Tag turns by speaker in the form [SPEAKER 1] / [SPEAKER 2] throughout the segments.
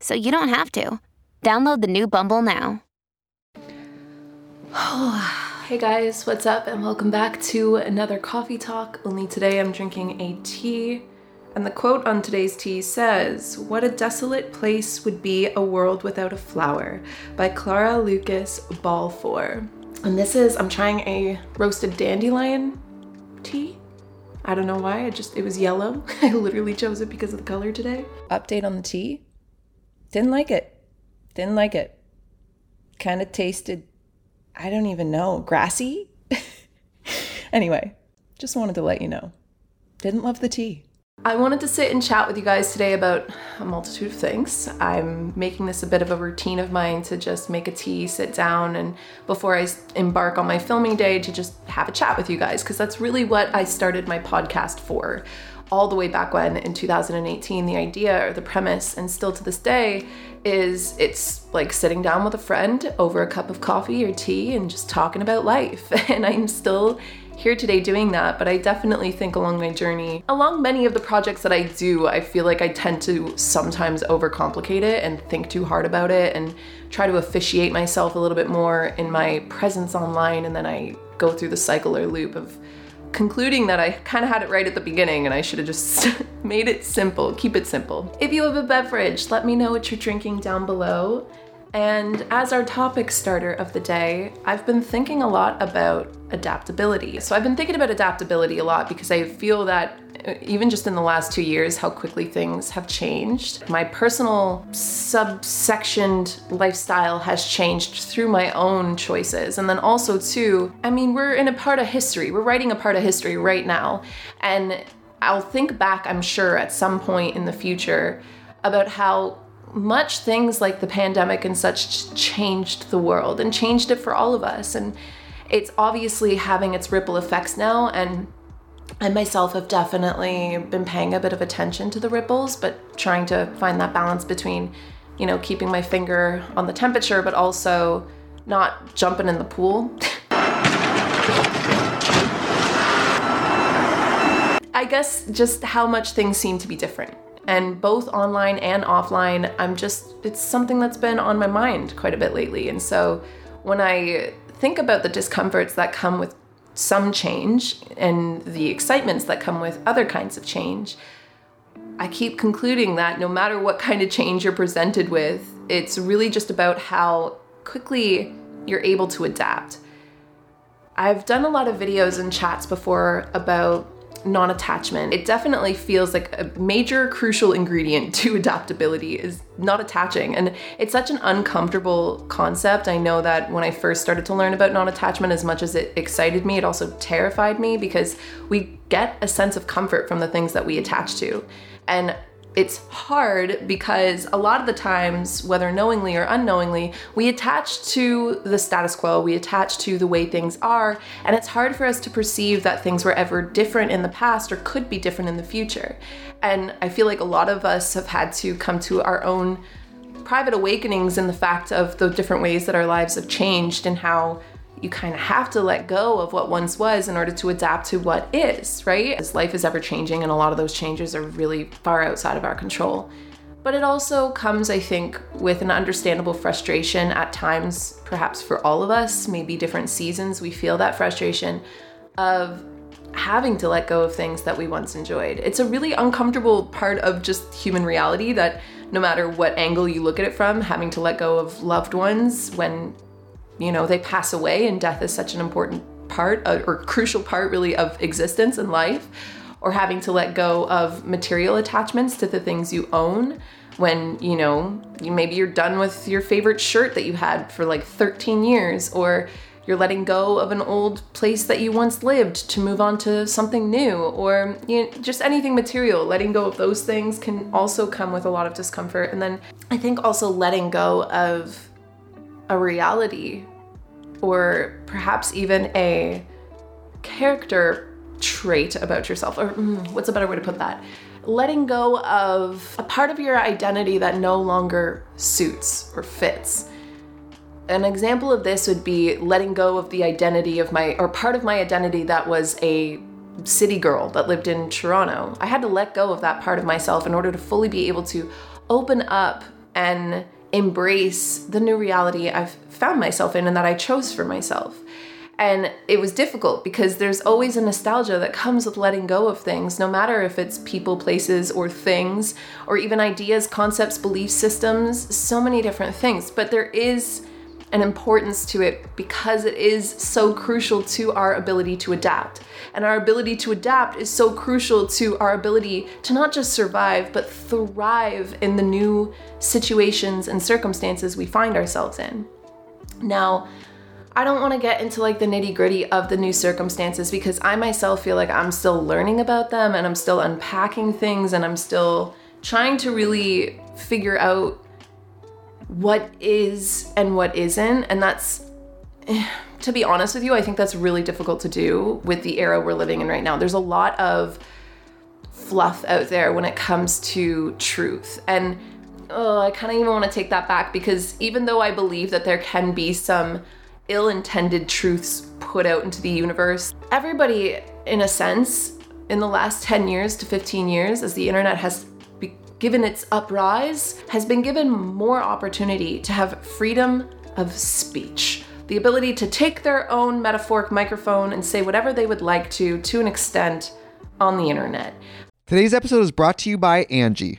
[SPEAKER 1] so you don't have to. Download the new Bumble now.
[SPEAKER 2] Hey guys, what's up? And welcome back to another coffee talk. Only today I'm drinking a tea. And the quote on today's tea says, What a desolate place would be a world without a flower by Clara Lucas Balfour. And this is, I'm trying a roasted dandelion tea. I don't know why, I just, it was yellow. I literally chose it because of the color today. Update on the tea. Didn't like it. Didn't like it. Kind of tasted, I don't even know, grassy? anyway, just wanted to let you know. Didn't love the tea. I wanted to sit and chat with you guys today about a multitude of things. I'm making this a bit of a routine of mine to just make a tea, sit down, and before I embark on my filming day, to just have a chat with you guys, because that's really what I started my podcast for. All the way back when in 2018, the idea or the premise, and still to this day, is it's like sitting down with a friend over a cup of coffee or tea and just talking about life. And I'm still here today doing that, but I definitely think along my journey, along many of the projects that I do, I feel like I tend to sometimes overcomplicate it and think too hard about it and try to officiate myself a little bit more in my presence online. And then I go through the cycle or loop of concluding that I kind of had it right at the beginning and I should have just made it simple, keep it simple. If you have a beverage, let me know what you're drinking down below. And as our topic starter of the day, I've been thinking a lot about adaptability. So I've been thinking about adaptability a lot because I feel that even just in the last two years, how quickly things have changed. My personal subsectioned lifestyle has changed through my own choices. And then also, too, I mean, we're in a part of history, we're writing a part of history right now. And I'll think back, I'm sure, at some point in the future about how much things like the pandemic and such changed the world and changed it for all of us. And it's obviously having its ripple effects now. And I myself have definitely been paying a bit of attention to the ripples, but trying to find that balance between, you know, keeping my finger on the temperature, but also not jumping in the pool. I guess just how much things seem to be different and both online and offline i'm just it's something that's been on my mind quite a bit lately and so when i think about the discomforts that come with some change and the excitements that come with other kinds of change i keep concluding that no matter what kind of change you're presented with it's really just about how quickly you're able to adapt. I've done a lot of videos and chats before about non attachment. It definitely feels like a major crucial ingredient to adaptability is not attaching. And it's such an uncomfortable concept. I know that when I first started to learn about non attachment, as much as it excited me, it also terrified me because we get a sense of comfort from the things that we attach to. And it's hard because a lot of the times, whether knowingly or unknowingly, we attach to the status quo, we attach to the way things are, and it's hard for us to perceive that things were ever different in the past or could be different in the future. And I feel like a lot of us have had to come to our own private awakenings in the fact of the different ways that our lives have changed and how you kind of have to let go of what once was in order to adapt to what is, right? As life is ever changing, and a lot of those changes are really far outside of our control. But it also comes, I think, with an understandable frustration at times, perhaps for all of us, maybe different seasons, we feel that frustration of having to let go of things that we once enjoyed. It's a really uncomfortable part of just human reality that no matter what angle you look at it from, having to let go of loved ones when you know, they pass away, and death is such an important part uh, or crucial part, really, of existence and life, or having to let go of material attachments to the things you own when you know maybe you're done with your favorite shirt that you had for like 13 years or you're letting go of an old place that you once lived to move on to something new or you know, just anything material. Letting go of those things can also come with a lot of discomfort. And then i think also letting go of a reality or perhaps even a character trait about yourself or mm, what's a better way to put that letting go of a part of your identity that no longer suits or fits an example of this would be letting go of the identity of my or part of my identity that was a city girl that lived in Toronto. I had to let go of that part of myself in order to fully be able to open up and embrace the new reality I've found myself in and that I chose for myself. And it was difficult because there's always a nostalgia that comes with letting go of things, no matter if it's people, places, or things, or even ideas, concepts, belief systems, so many different things. But there is an importance to it because it is so crucial to our ability to adapt. And our ability to adapt is so crucial to our ability to not just survive, but thrive in the new situations and circumstances we find ourselves in. Now, I don't want to get into like the nitty gritty of the new circumstances because I myself feel like I'm still learning about them and I'm still unpacking things and I'm still trying to really figure out what is and what isn't. And that's, to be honest with you, I think that's really difficult to do with the era we're living in right now. There's a lot of fluff out there when it comes to truth. And oh, I kind of even want to take that back because even though I believe that there can be some ill intended truths put out into the universe, everybody, in a sense, in the last 10 years to 15 years, as the internet has given its uprise, has been given more opportunity to have freedom of speech. The ability to take their own metaphoric microphone and say whatever they would like to, to an extent, on the internet.
[SPEAKER 3] Today's episode is brought to you by Angi.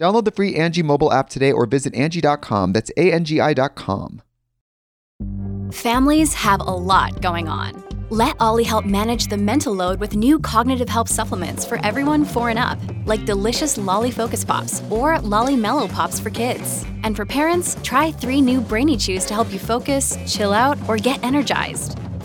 [SPEAKER 3] Download the free Angi mobile app today or visit Angi.com. That's A-N-G-I dot com.
[SPEAKER 4] Families have a lot going on. Let OLLY help manage the mental load with new cognitive help supplements for everyone four and up, like delicious OLLY Focus Pops or OLLY Mellow Pops for kids. And for parents, try three new Brainy Chews to help you focus, chill out, or get energized.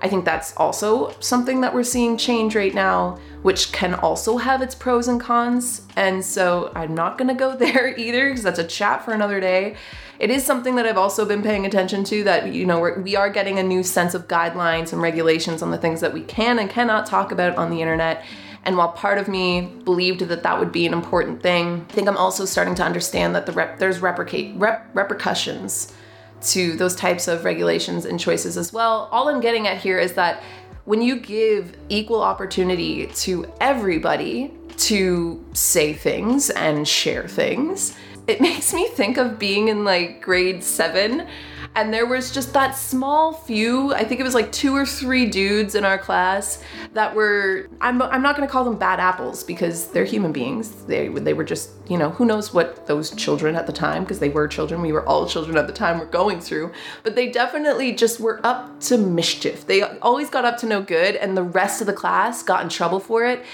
[SPEAKER 2] I think that's also something that we're seeing change right now, which can also have its pros and cons. And so I'm not gonna go there either because that's a chat for another day. It is something that I've also been paying attention to that, you know, we're, we are getting a new sense of guidelines and regulations on the things that we can and cannot talk about on the internet. And while part of me believed that that would be an important thing, I think I'm also starting to understand that the rep- there's rep- repercussions to those types of regulations and choices as well. All I'm getting at here is that when you give equal opportunity to everybody to say things and share things, it makes me think of being in like grade seven and there was just that small few i think it was like two or three dudes in our class that were i'm, I'm not going to call them bad apples because they're human beings. They, they were just you know who knows what those children at the time because they were children. We were all children at the time were going through. But they definitely just were up to mischief. They always got up to no good and the rest of the class got in trouble for it.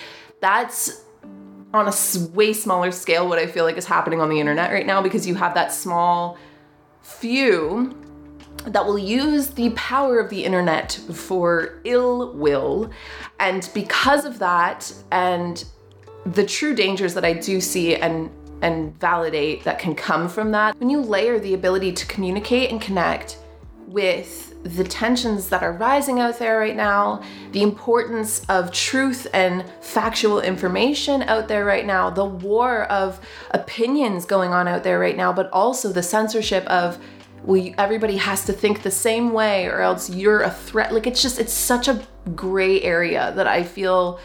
[SPEAKER 2] That's on a way smaller scale what i feel like is happening on the internet right now because you have that small few that will use the power of the internet for ill will. And because of that, and the true dangers that I do see and and validate that can come from that, when you layer the ability to communicate and connect with the tensions that are rising out there right now, the importance of truth and factual information out there right now, the war of opinions going on out there right now, but also the censorship of we everybody has to think the same way or else you're a threat. Like it's just it's such a gray area that i feel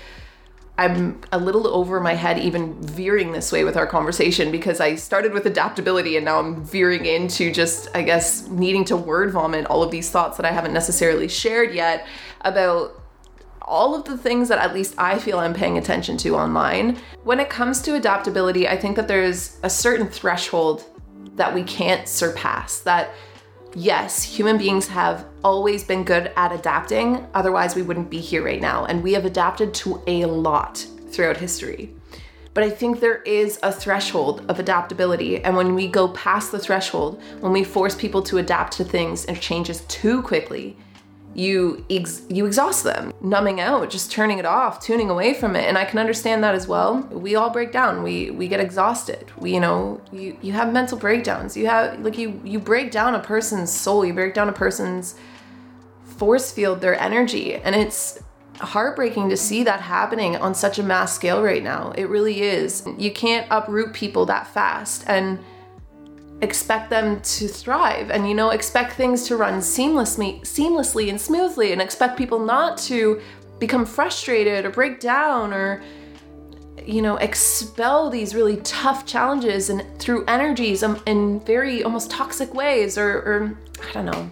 [SPEAKER 2] i'm a little over my head even veering this way with our conversation because i started with adaptability and now i'm veering into just i guess needing to word vomit all of these thoughts that i haven't necessarily shared yet about all of the things that at least I feel I'm paying attention to online. When it comes to adaptability, I think that there's a certain threshold that we can't surpass. That, yes, human beings have always been good at adapting, otherwise, we wouldn't be here right now. And we have adapted to a lot throughout history. But I think there is a threshold of adaptability. And when we go past the threshold, when we force people to adapt to things and changes too quickly, you ex- you exhaust them. Numbing out just turning it off tuning away from it. And i can understand that as well. We all break down. We we get exhausted. We you know you you have mental breakdowns. You have like you you break down a person's soul. You break down a person's force field their energy. And it's heartbreaking to see that happening on such a mass scale right now. It really is. You can't uproot people that fast. And expect them to thrive. And you know expect things to run seamlessly seamlessly and smoothly and expect people not to become frustrated or break down or you know expel these really tough challenges and through energies um, in very almost toxic ways or, or i don't know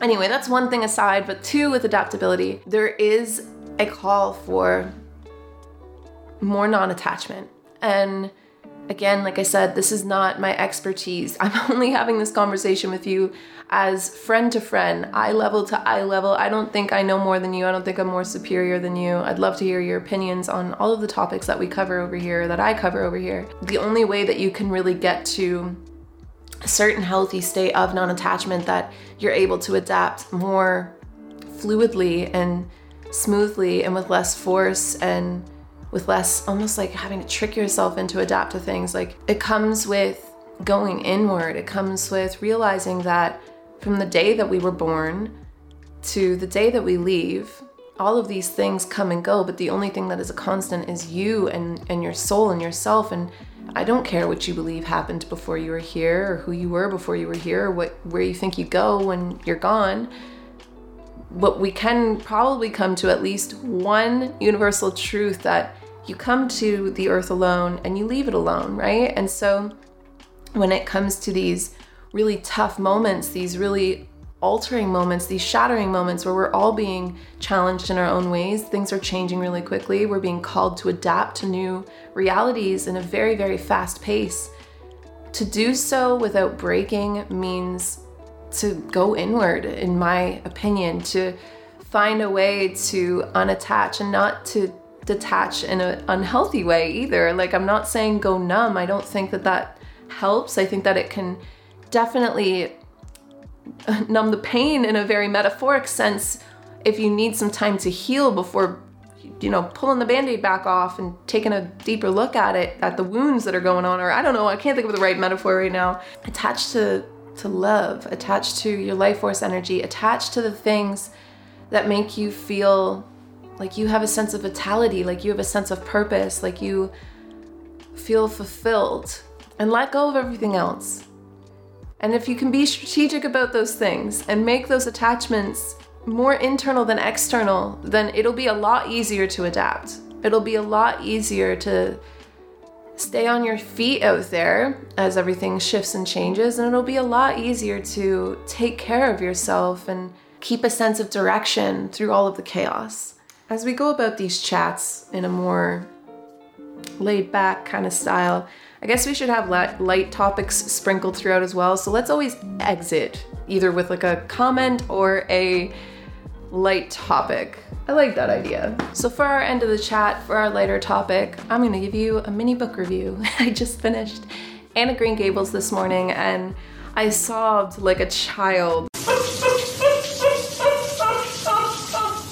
[SPEAKER 2] Anyway, that's one thing aside, but two, with adaptability, there is a call for more non attachment. And Again, like I said, this is not my expertise. I'm only having this conversation with you as friend to friend, eye level to eye level. I don't think I know more than you. I don't think I'm more superior than you. I'd love to hear your opinions on all of the topics that we cover over here, that I cover over here. The only way that you can really get to a certain healthy state of non attachment that you're able to adapt more fluidly and smoothly and with less force and with less almost like having to trick yourself into adapt to things. Like it comes with going inward, it comes with realizing that from the day that we were born to the day that we leave, all of these things come and go, but the only thing that is a constant is you and, and your soul and yourself. And I don't care what you believe happened before you were here or who you were before you were here or what where you think you go when you're gone. But we can probably come to at least one universal truth that you come to the earth alone and you leave it alone, right? And so when it comes to these really tough moments, these really altering moments, these shattering moments where we're all being challenged in our own ways, things are changing really quickly. We're being called to adapt to new realities in a very, very fast pace. To do so without breaking means to go inward, in my opinion, to find a way to unattach and not to detach in an unhealthy way either. Like, I'm not saying go numb. I don't think that that helps. I think that it can definitely numb the pain in a very metaphoric sense if you need some time to heal before you know pulling the band-aid back off and taking a deeper look at it at the wounds that are going on or i don't know i can't think of the right metaphor right now. Attached to to love attached to your life force energy attached to the things that make you feel like you have a sense of vitality like you have a sense of purpose like you feel fulfilled and let go of everything else and if you can be strategic about those things and make those attachments more internal than external, then it'll be a lot easier to adapt. It'll be a lot easier to stay on your feet out there as everything shifts and changes, and it'll be a lot easier to take care of yourself and keep a sense of direction through all of the chaos. As we go about these chats in a more laid back kind of style, I guess we should have light topics sprinkled throughout as well. So let's always exit either with like a comment or a light topic. I like that idea. So for our end of the chat, for our lighter topic, I'm gonna give you a mini book review. I just finished Anne of Green Gables this morning and I sobbed like a child.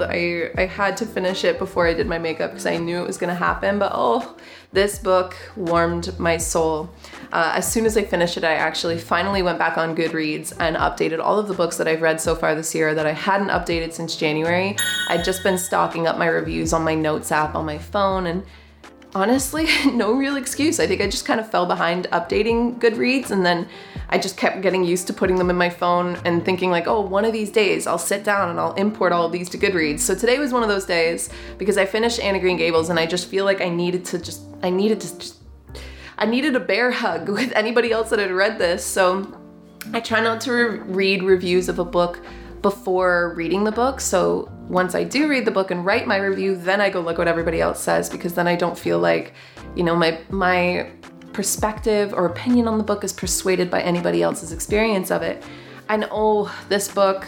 [SPEAKER 2] I, I had to finish it before I did my makeup because I knew it was gonna happen, but oh, this book warmed my soul. Uh, as soon as I finished it, I actually finally went back on Goodreads and updated all of the books that I've read so far this year that I hadn't updated since January. I'd just been stocking up my reviews on my notes app on my phone and honestly, no real excuse. I think I just kind of fell behind updating Goodreads and then I just kept getting used to putting them in my phone and thinking like, oh, one of these days I'll sit down and I'll import all of these to Goodreads. So today was one of those days because I finished Anne of Green Gables and I just feel like I needed to just, I needed to just, I needed a bear hug with anybody else that had read this. So I try not to re- read reviews of a book before reading the book. So once I do read the book and write my review, then I go look what everybody else says because then I don't feel like, you know, my my perspective or opinion on the book is persuaded by anybody else's experience of it. And oh, this book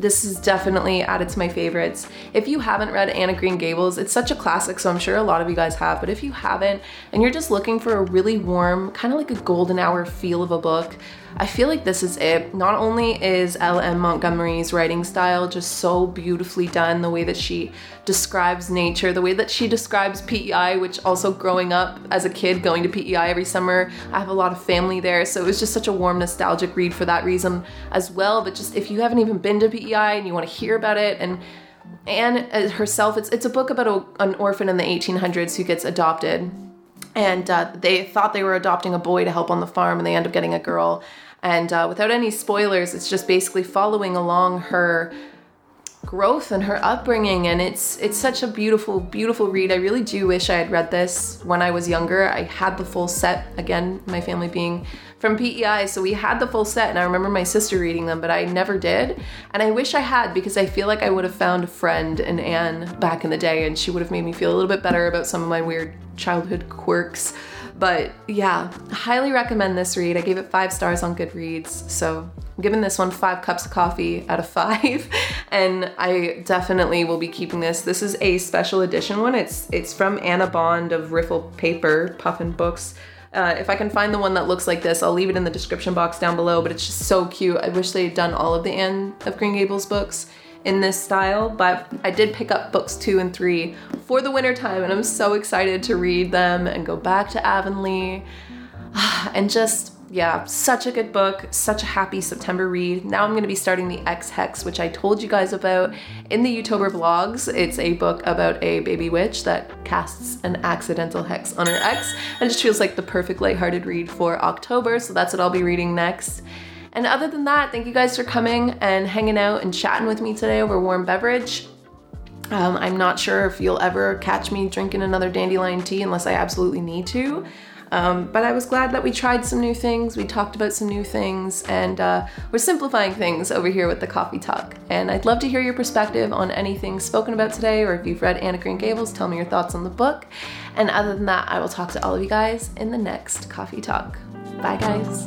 [SPEAKER 2] this is definitely added to my favorites. If you haven't read Anne of Green Gables, it's such a classic, so I'm sure a lot of you guys have, but if you haven't and you're just looking for a really warm, kind of like a golden hour feel of a book, I feel like this is it. Not only is L.M. Montgomery's writing style just so beautifully done, the way that she describes nature, the way that she describes PEI, which also growing up as a kid going to PEI every summer, I have a lot of family there, so it was just such a warm, nostalgic read for that reason as well. But just if you haven't even been to PEI and you want to hear about it and Anne uh, herself, it's it's a book about a, an orphan in the 1800s who gets adopted and uh, they thought they were adopting a boy to help on the farm and they end up getting a girl. And uh, without any spoilers it's just basically following along her growth and her upbringing and it's it's such a beautiful beautiful read i really do wish i had read this when i was younger i had the full set again my family being from PEI. So we had the full set, and I remember my sister reading them, but I never did. And I wish I had because I feel like I would have found a friend in Anne back in the day, and she would have made me feel a little bit better about some of my weird childhood quirks. But yeah, highly recommend this read. I gave it five stars on Goodreads, so I'm giving this one five cups of coffee out of five, and I definitely will be keeping this. This is a special edition one. It's it's from Anna Bond of Rifle Paper Puffin Books. Uh, if I can find the one that looks like this, I'll leave it in the description box down below. But it's just so cute. I wish they had done all of the Anne of Green Gables books in this style, but I did pick up books two and three for the winter time, and I'm so excited to read them and go back to Avonlea and just yeah, such a good book, such a happy September read. Now I'm to be starting the Ex Hex, which I told you guys about in the Youtuber vlogs. It's a book about a baby witch that casts an accidental hex on her ex, and just feels like the perfect lighthearted read for October, so that's what I'll be reading next. And other than that, thank you guys for coming and hanging out and chatting with me today over warm beverage. Um, I'm not sure if you'll ever catch me drinking another dandelion tea unless I absolutely need to. Um, but I was glad that we tried some new things, we talked about some new things, and uh, we're simplifying things over here with the Coffee Talk. And I'd love to hear your perspective on anything spoken about today, or if you've read Anne of Green Gables, tell me your thoughts on the book. And other than that, I will talk to all of you guys in the next Coffee Talk. Bye, guys.